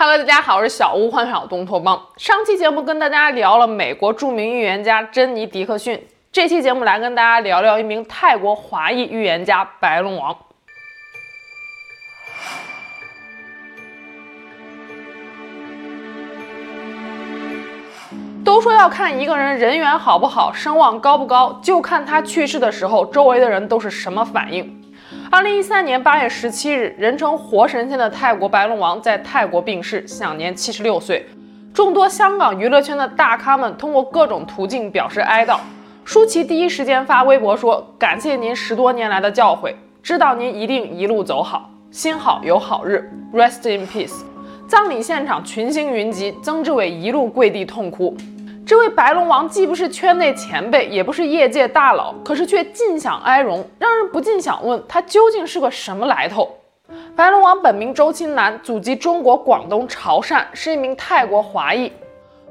Hello，大家好，我是小屋幻想东托邦。上期节目跟大家聊了美国著名预言家珍妮·迪克逊，这期节目来跟大家聊聊一名泰国华裔预言家白龙王。都说要看一个人人缘好不好，声望高不高，就看他去世的时候，周围的人都是什么反应。二零一三年八月十七日，人称活神仙的泰国白龙王在泰国病逝，享年七十六岁。众多香港娱乐圈的大咖们通过各种途径表示哀悼。舒淇第一时间发微博说：“感谢您十多年来的教诲，知道您一定一路走好，心好有好日，Rest in peace。”葬礼现场群星云集，曾志伟一路跪地痛哭。这位白龙王既不是圈内前辈，也不是业界大佬，可是却尽享哀荣，让人不禁想问他究竟是个什么来头。白龙王本名周钦南，祖籍中国广东潮汕，是一名泰国华裔。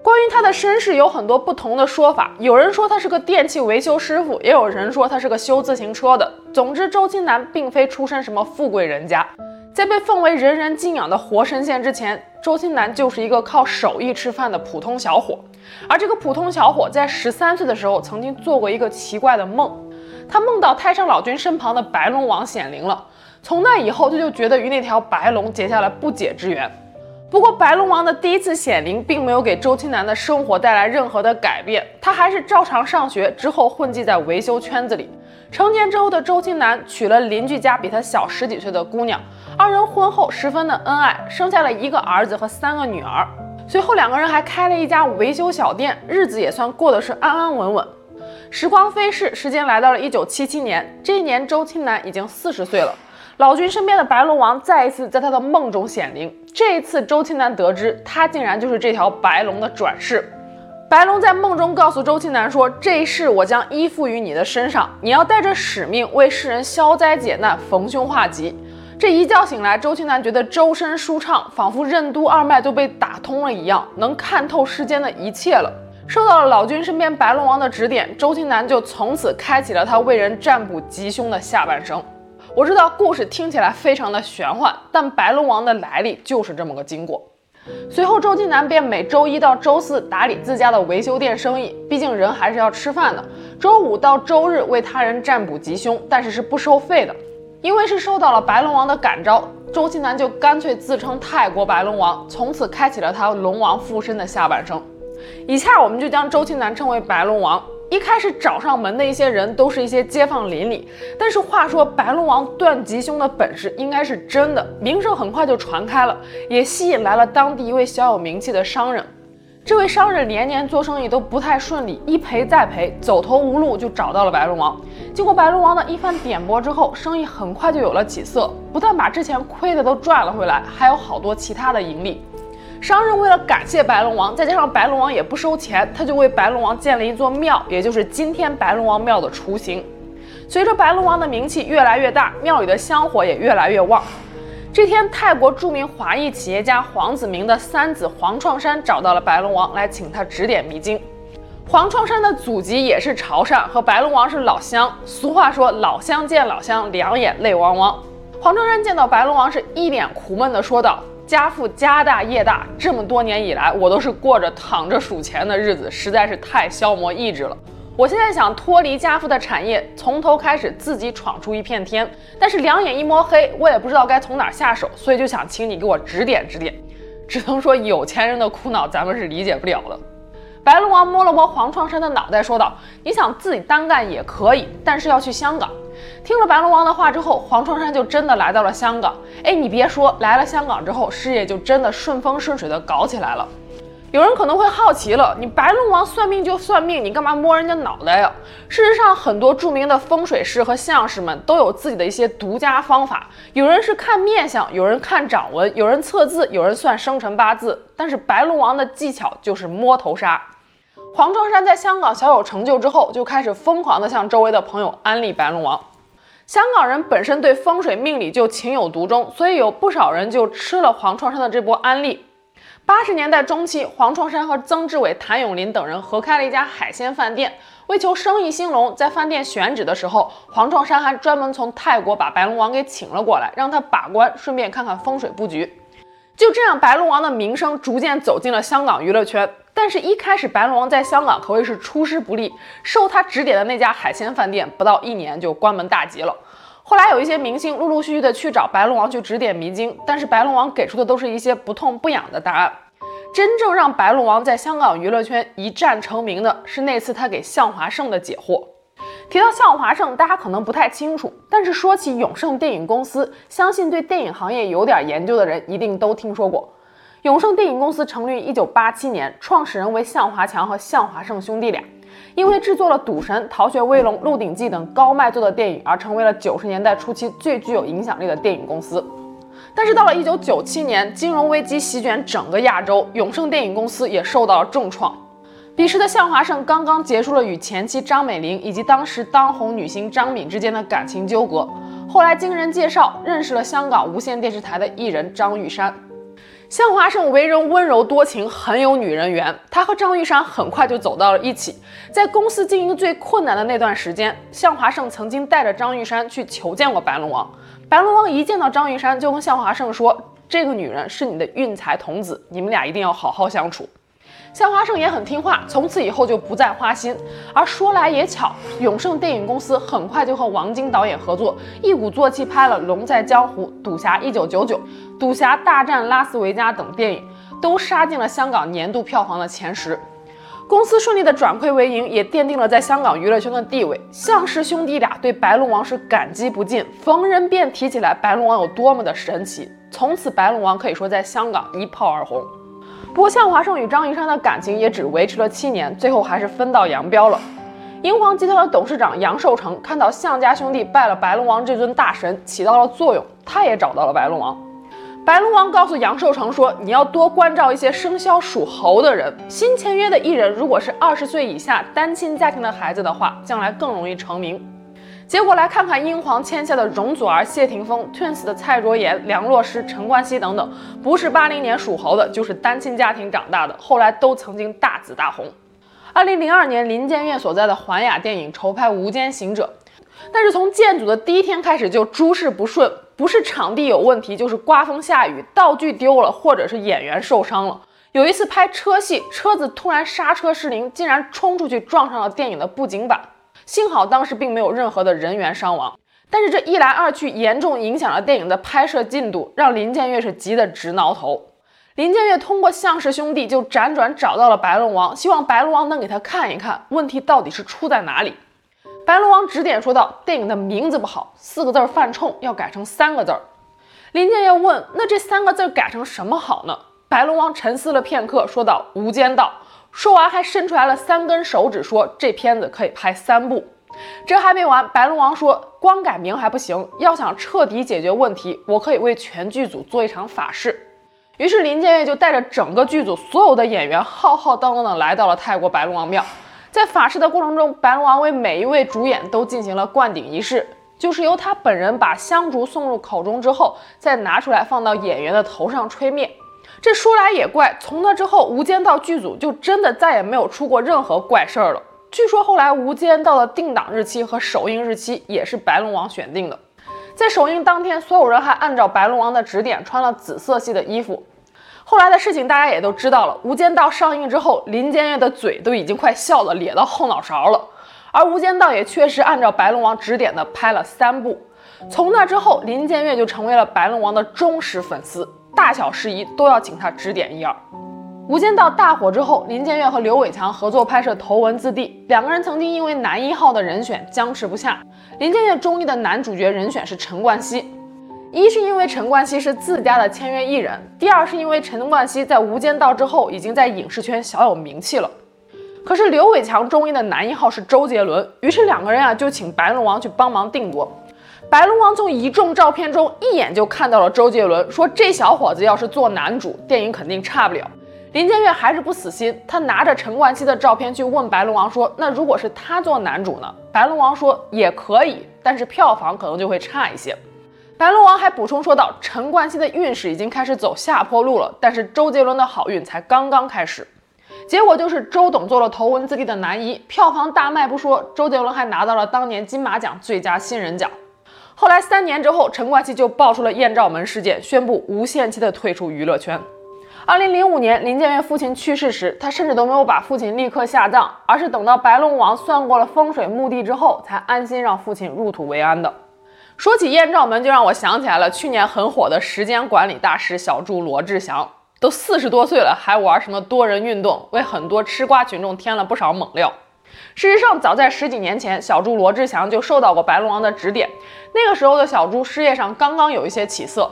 关于他的身世有很多不同的说法，有人说他是个电器维修师傅，也有人说他是个修自行车的。总之，周钦南并非出身什么富贵人家。在被奉为人人敬仰的活神仙之前，周新南就是一个靠手艺吃饭的普通小伙。而这个普通小伙在十三岁的时候，曾经做过一个奇怪的梦，他梦到太上老君身旁的白龙王显灵了。从那以后，他就觉得与那条白龙结下了不解之缘。不过，白龙王的第一次显灵并没有给周青南的生活带来任何的改变，他还是照常上学，之后混迹在维修圈子里。成年之后的周青南娶了邻居家比他小十几岁的姑娘。二人婚后十分的恩爱，生下了一个儿子和三个女儿。随后两个人还开了一家维修小店，日子也算过得是安安稳稳。时光飞逝，时间来到了一九七七年，这一年周青南已经四十岁了。老君身边的白龙王再一次在他的梦中显灵，这一次周青南得知他竟然就是这条白龙的转世。白龙在梦中告诉周青南说：“这一世我将依附于你的身上，你要带着使命为世人消灾解难、逢凶化吉。”这一觉醒来，周青南觉得周身舒畅，仿佛任督二脉都被打通了一样，能看透世间的一切了。受到了老君身边白龙王的指点，周青南就从此开启了他为人占卜吉凶的下半生。我知道故事听起来非常的玄幻，但白龙王的来历就是这么个经过。随后，周钦南便每周一到周四打理自家的维修店生意，毕竟人还是要吃饭的。周五到周日为他人占卜吉凶，但是是不收费的。因为是受到了白龙王的感召，周钦南就干脆自称泰国白龙王，从此开启了他龙王附身的下半生。以下我们就将周青南称为白龙王。一开始找上门的一些人都是一些街坊邻里，但是话说白龙王断吉凶的本事应该是真的，名声很快就传开了，也吸引来了当地一位小有名气的商人。这位商人年年做生意都不太顺利，一赔再赔，走投无路，就找到了白龙王。经过白龙王的一番点拨之后，生意很快就有了起色，不但把之前亏的都赚了回来，还有好多其他的盈利。商人为了感谢白龙王，再加上白龙王也不收钱，他就为白龙王建了一座庙，也就是今天白龙王庙的雏形。随着白龙王的名气越来越大，庙里的香火也越来越旺。这天，泰国著名华裔企业家黄子明的三子黄创山找到了白龙王，来请他指点迷津。黄创山的祖籍也是潮汕，和白龙王是老乡。俗话说，老乡见老乡，两眼泪汪汪。黄创山见到白龙王，是一脸苦闷地说道：“家父家大业大，这么多年以来，我都是过着躺着数钱的日子，实在是太消磨意志了。”我现在想脱离家父的产业，从头开始自己闯出一片天，但是两眼一摸黑，我也不知道该从哪下手，所以就想请你给我指点指点。只能说有钱人的苦恼咱们是理解不了的。白龙王摸了摸黄创山的脑袋，说道：“你想自己单干也可以，但是要去香港。”听了白龙王的话之后，黄创山就真的来到了香港。哎，你别说，来了香港之后，事业就真的顺风顺水的搞起来了。有人可能会好奇了，你白龙王算命就算命，你干嘛摸人家脑袋呀？事实上，很多著名的风水师和相士们都有自己的一些独家方法。有人是看面相，有人看掌纹，有人测字，有人算生辰八字。但是白龙王的技巧就是摸头杀。黄创山在香港小有成就之后，就开始疯狂地向周围的朋友安利白龙王。香港人本身对风水命理就情有独钟，所以有不少人就吃了黄创山的这波安利。八十年代中期，黄创山和曾志伟、谭咏麟等人合开了一家海鲜饭店。为求生意兴隆，在饭店选址的时候，黄创山还专门从泰国把白龙王给请了过来，让他把关，顺便看看风水布局。就这样，白龙王的名声逐渐走进了香港娱乐圈。但是，一开始白龙王在香港可谓是出师不利，受他指点的那家海鲜饭店不到一年就关门大吉了。后来有一些明星陆陆续续的去找白龙王去指点迷津，但是白龙王给出的都是一些不痛不痒的答案。真正让白龙王在香港娱乐圈一战成名的是那次他给向华胜的解惑。提到向华胜，大家可能不太清楚，但是说起永盛电影公司，相信对电影行业有点研究的人一定都听说过。永盛电影公司成立于一九八七年，创始人为向华强和向华胜兄弟俩，因为制作了《赌神》《逃学威龙》《鹿鼎记》等高卖座的电影而成为了九十年代初期最具有影响力的电影公司。但是到了一九九七年，金融危机席卷整个亚洲，永盛电影公司也受到了重创。彼时的向华胜刚刚结束了与前妻张美玲以及当时当红女星张敏之间的感情纠葛，后来经人介绍认识了香港无线电视台的艺人张玉珊。向华胜为人温柔多情，很有女人缘，他和张玉山很快就走到了一起。在公司经营最困难的那段时间，向华胜曾经带着张玉山去求见过白龙王。白龙王一见到张玉山，就跟向华胜说：“这个女人是你的运财童子，你们俩一定要好好相处。”向华胜也很听话，从此以后就不再花心。而说来也巧，永盛电影公司很快就和王晶导演合作，一鼓作气拍了《龙在江湖》《赌侠一九九九》《赌侠大战拉斯维加》等电影，都杀进了香港年度票房的前十。公司顺利的转亏为盈，也奠定了在香港娱乐圈的地位。向氏兄弟俩对白龙王是感激不尽，逢人便提起来白龙王有多么的神奇。从此，白龙王可以说在香港一炮而红。不过，向华胜与张一山的感情也只维持了七年，最后还是分道扬镳了。英皇集团的董事长杨受成看到向家兄弟拜了白龙王这尊大神起到了作用，他也找到了白龙王。白龙王告诉杨受成说：“你要多关照一些生肖属猴的人，新签约的艺人如果是二十岁以下单亲家庭的孩子的话，将来更容易成名。”结果来看看英皇签下的容祖儿、谢霆锋、Twins 的蔡卓妍、梁洛施、陈冠希等等，不是八零年属猴的，就是单亲家庭长大的，后来都曾经大紫大红。二零零二年，林建岳所在的环亚电影筹拍《无间行者》，但是从建组的第一天开始就诸事不顺，不是场地有问题，就是刮风下雨，道具丢了，或者是演员受伤了。有一次拍车戏，车子突然刹车失灵，竟然冲出去撞上了电影的布景板。幸好当时并没有任何的人员伤亡，但是这一来二去，严重影响了电影的拍摄进度，让林建岳是急得直挠头。林建岳通过向氏兄弟就辗转找到了白龙王，希望白龙王能给他看一看问题到底是出在哪里。白龙王指点说道：“电影的名字不好，四个字犯冲，要改成三个字。”林建岳问：“那这三个字改成什么好呢？”白龙王沉思了片刻，说道：“无间道。”说完，还伸出来了三根手指，说：“这片子可以拍三部。”这还没完，白龙王说：“光改名还不行，要想彻底解决问题，我可以为全剧组做一场法事。”于是林建岳就带着整个剧组所有的演员，浩浩荡荡地来到了泰国白龙王庙。在法事的过程中，白龙王为每一位主演都进行了灌顶仪式，就是由他本人把香烛送入口中之后，再拿出来放到演员的头上吹灭。这说来也怪，从那之后，《无间道》剧组就真的再也没有出过任何怪事儿了。据说后来《无间道》的定档日期和首映日期也是白龙王选定的。在首映当天，所有人还按照白龙王的指点穿了紫色系的衣服。后来的事情大家也都知道了，《无间道》上映之后，林建岳的嘴都已经快笑得咧到后脑勺了。而《无间道》也确实按照白龙王指点的拍了三部。从那之后，林建岳就成为了白龙王的忠实粉丝。大小事宜都要请他指点一二。《无间道》大火之后，林建岳和刘伟强合作拍摄《头文字 D》，两个人曾经因为男一号的人选僵持不下。林建岳中意的男主角人选是陈冠希，一是因为陈冠希是自家的签约艺人，第二是因为陈冠希在《无间道》之后已经在影视圈小有名气了。可是刘伟强中意的男一号是周杰伦，于是两个人啊就请白龙王去帮忙定夺。白龙王从一众照片中一眼就看到了周杰伦，说这小伙子要是做男主，电影肯定差不了。林建岳还是不死心，他拿着陈冠希的照片去问白龙王说：“那如果是他做男主呢？”白龙王说：“也可以，但是票房可能就会差一些。”白龙王还补充说道：“陈冠希的运势已经开始走下坡路了，但是周杰伦的好运才刚刚开始。”结果就是周董做了《头文字 D》的男一，票房大卖不说，周杰伦还拿到了当年金马奖最佳新人奖。后来三年之后，陈冠希就爆出了艳照门事件，宣布无限期的退出娱乐圈。二零零五年，林建岳父亲去世时，他甚至都没有把父亲立刻下葬，而是等到白龙王算过了风水墓地之后，才安心让父亲入土为安的。说起艳照门，就让我想起来了去年很火的时间管理大师小猪罗志祥，都四十多岁了，还玩什么多人运动，为很多吃瓜群众添了不少猛料。事实上，早在十几年前，小猪罗志祥就受到过白龙王的指点。那个时候的小猪事业上刚刚有一些起色。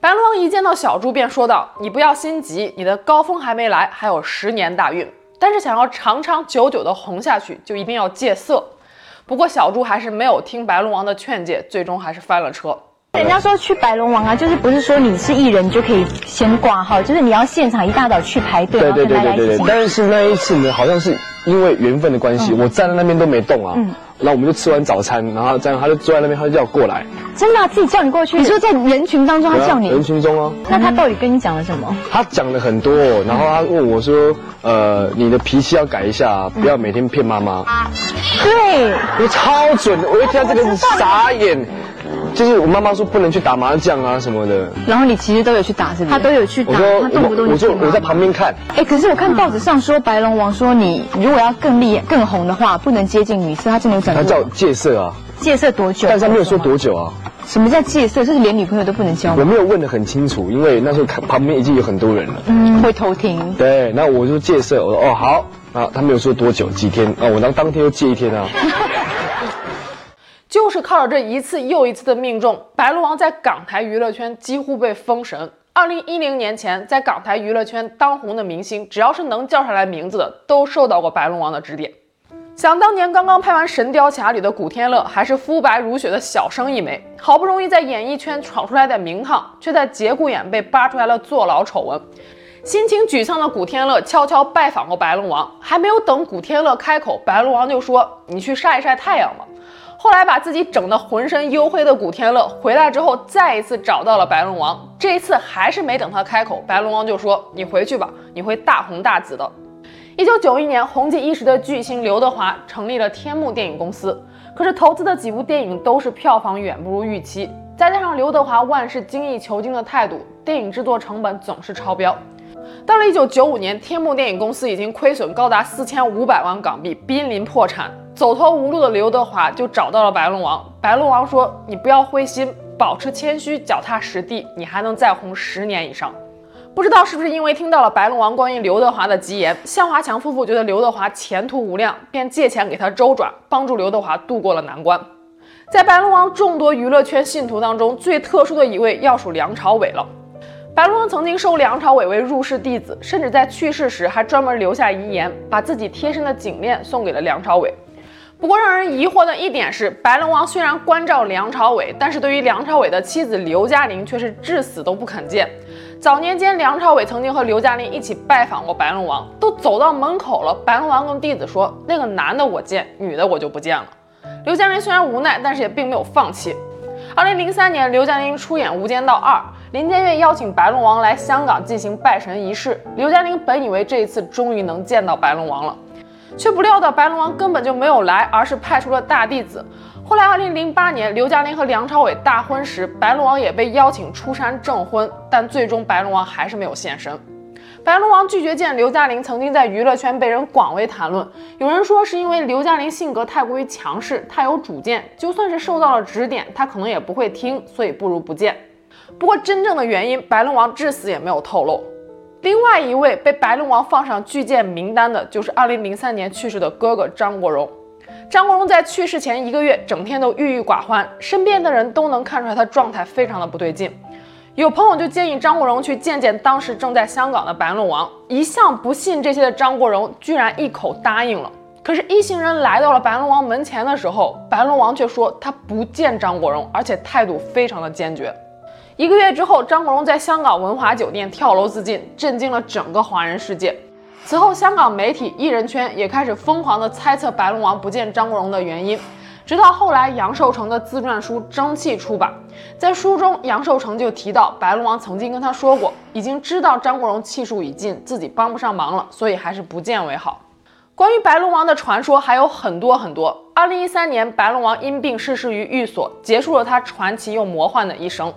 白龙王一见到小猪便说道：“你不要心急，你的高峰还没来，还有十年大运。但是想要长长久久的红下去，就一定要戒色。”不过小猪还是没有听白龙王的劝诫，最终还是翻了车。人家说去白龙王啊，就是不是说你是艺人你就可以先挂号，就是你要现场一大早去排队。对对对对对对。但是那一次呢，好像是。因为缘分的关系，嗯、我站在那边都没动啊。嗯。然后我们就吃完早餐，然后这样他就坐在那边，他就叫我过来。真的、啊，自己叫你过去？你说在人群当中他叫你？人群中哦、啊。那他到底跟你讲了什么？他讲了很多，然后他问我说：“呃，你的脾气要改一下，不要每天骗妈妈。嗯”对。我超准的，我一听到这个傻眼。就是我妈妈说不能去打麻将啊什么的，然后你其实都有去打，是不是？他都有去打，他动不动我就我在旁边看。哎，可是我看报纸上说白龙王说你如果要更厉更红的话，不能接近女色，他真的有讲。他叫戒色啊。戒色多久？但是他没有说多久啊。什么叫戒色？就是连女朋友都不能交吗？我没有问得很清楚，因为那时候看旁边已经有很多人了。嗯，会偷听。对，那我就戒色，我说哦好啊，他没有说多久，几天啊，我当当天就戒一天啊。就是靠着这一次又一次的命中，白龙王在港台娱乐圈几乎被封神。二零一零年前，在港台娱乐圈当红的明星，只要是能叫上来名字的，都受到过白龙王的指点。想当年刚刚拍完《神雕侠侣》的古天乐，还是肤白如雪的小生一枚，好不容易在演艺圈闯出来的名堂，却在节骨眼被扒出来了坐牢丑闻。心情沮丧的古天乐悄悄拜访过白龙王，还没有等古天乐开口，白龙王就说：“你去晒一晒太阳吧。”后来把自己整得浑身黝黑的古天乐回来之后，再一次找到了白龙王。这一次还是没等他开口，白龙王就说：“你回去吧，你会大红大紫的。”一九九一年，红极一时的巨星刘德华成立了天幕电影公司，可是投资的几部电影都是票房远不如预期，再加上刘德华万事精益求精的态度，电影制作成本总是超标。到了一九九五年，天幕电影公司已经亏损高达四千五百万港币，濒临破产。走投无路的刘德华就找到了白龙王。白龙王说：“你不要灰心，保持谦虚，脚踏实地，你还能再红十年以上。”不知道是不是因为听到了白龙王关于刘德华的吉言，向华强夫妇觉得刘德华前途无量，便借钱给他周转，帮助刘德华度过了难关。在白龙王众多娱乐圈信徒当中，最特殊的一位要数梁朝伟了。白龙王曾经收梁朝伟为入室弟子，甚至在去世时还专门留下遗言，把自己贴身的颈链送给了梁朝伟。不过让人疑惑的一点是，白龙王虽然关照梁朝伟，但是对于梁朝伟的妻子刘嘉玲却是至死都不肯见。早年间，梁朝伟曾经和刘嘉玲一起拜访过白龙王，都走到门口了，白龙王跟弟子说：“那个男的我见，女的我就不见了。”刘嘉玲虽然无奈，但是也并没有放弃。二零零三年，刘嘉玲出演《无间道二》，林建岳邀请白龙王来香港进行拜神仪式，刘嘉玲本以为这一次终于能见到白龙王了。却不料到白龙王根本就没有来，而是派出了大弟子。后来，二零零八年刘嘉玲和梁朝伟大婚时，白龙王也被邀请出山证婚，但最终白龙王还是没有现身。白龙王拒绝见刘嘉玲，曾经在娱乐圈被人广为谈论。有人说是因为刘嘉玲性格太过于强势，太有主见，就算是受到了指点，她可能也不会听，所以不如不见。不过真正的原因，白龙王至死也没有透露。另外一位被白龙王放上拒见名单的，就是2003年去世的哥哥张国荣。张国荣在去世前一个月，整天都郁郁寡欢，身边的人都能看出来他状态非常的不对劲。有朋友就建议张国荣去见见当时正在香港的白龙王。一向不信这些的张国荣，居然一口答应了。可是，一行人来到了白龙王门前的时候，白龙王却说他不见张国荣，而且态度非常的坚决。一个月之后，张国荣在香港文华酒店跳楼自尽，震惊了整个华人世界。此后，香港媒体、艺人圈也开始疯狂地猜测白龙王不见张国荣的原因。直到后来，杨受成的自传书《争气》出版，在书中，杨受成就提到白龙王曾经跟他说过，已经知道张国荣气数已尽，自己帮不上忙了，所以还是不见为好。关于白龙王的传说还有很多很多。二零一三年，白龙王因病逝世于寓所，结束了他传奇又魔幻的一生。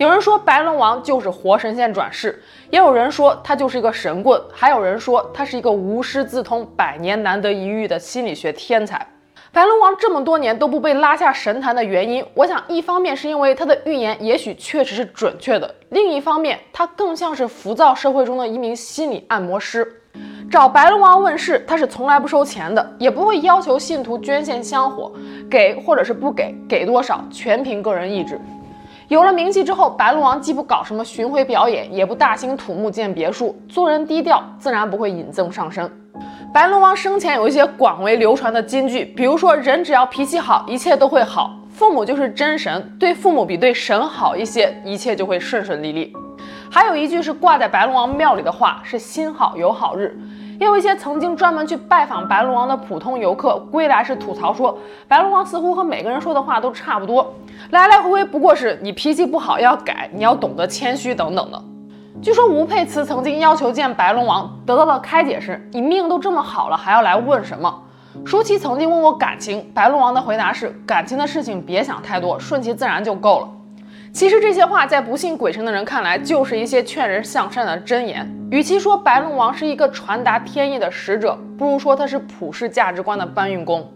有人说白龙王就是活神仙转世，也有人说他就是一个神棍，还有人说他是一个无师自通、百年难得一遇的心理学天才。白龙王这么多年都不被拉下神坛的原因，我想一方面是因为他的预言也许确实是准确的，另一方面他更像是浮躁社会中的一名心理按摩师。找白龙王问事，他是从来不收钱的，也不会要求信徒捐献香火，给或者是不给，给多少全凭个人意志。有了名气之后，白龙王既不搞什么巡回表演，也不大兴土木建别墅，做人低调，自然不会引赠上身。白龙王生前有一些广为流传的金句，比如说人只要脾气好，一切都会好；父母就是真神，对父母比对神好一些，一切就会顺顺利利。还有一句是挂在白龙王庙里的话，是心好有好日。也有一些曾经专门去拜访白龙王的普通游客归来时吐槽说，白龙王似乎和每个人说的话都差不多，来来回回不过是你脾气不好要改，你要懂得谦虚等等的。据说吴佩慈曾经要求见白龙王，得到的开解是：你命都这么好了，还要来问什么？舒淇曾经问过感情，白龙王的回答是：感情的事情别想太多，顺其自然就够了。其实这些话在不信鬼神的人看来，就是一些劝人向善的真言。与其说白龙王是一个传达天意的使者，不如说他是普世价值观的搬运工。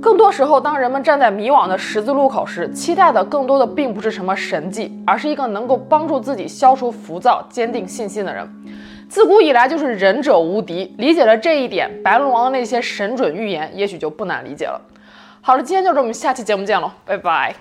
更多时候，当人们站在迷惘的十字路口时，期待的更多的并不是什么神迹，而是一个能够帮助自己消除浮躁、坚定信心的人。自古以来就是仁者无敌。理解了这一点，白龙王的那些神准预言，也许就不难理解了。好了，今天就这么，下期节目见喽，拜拜。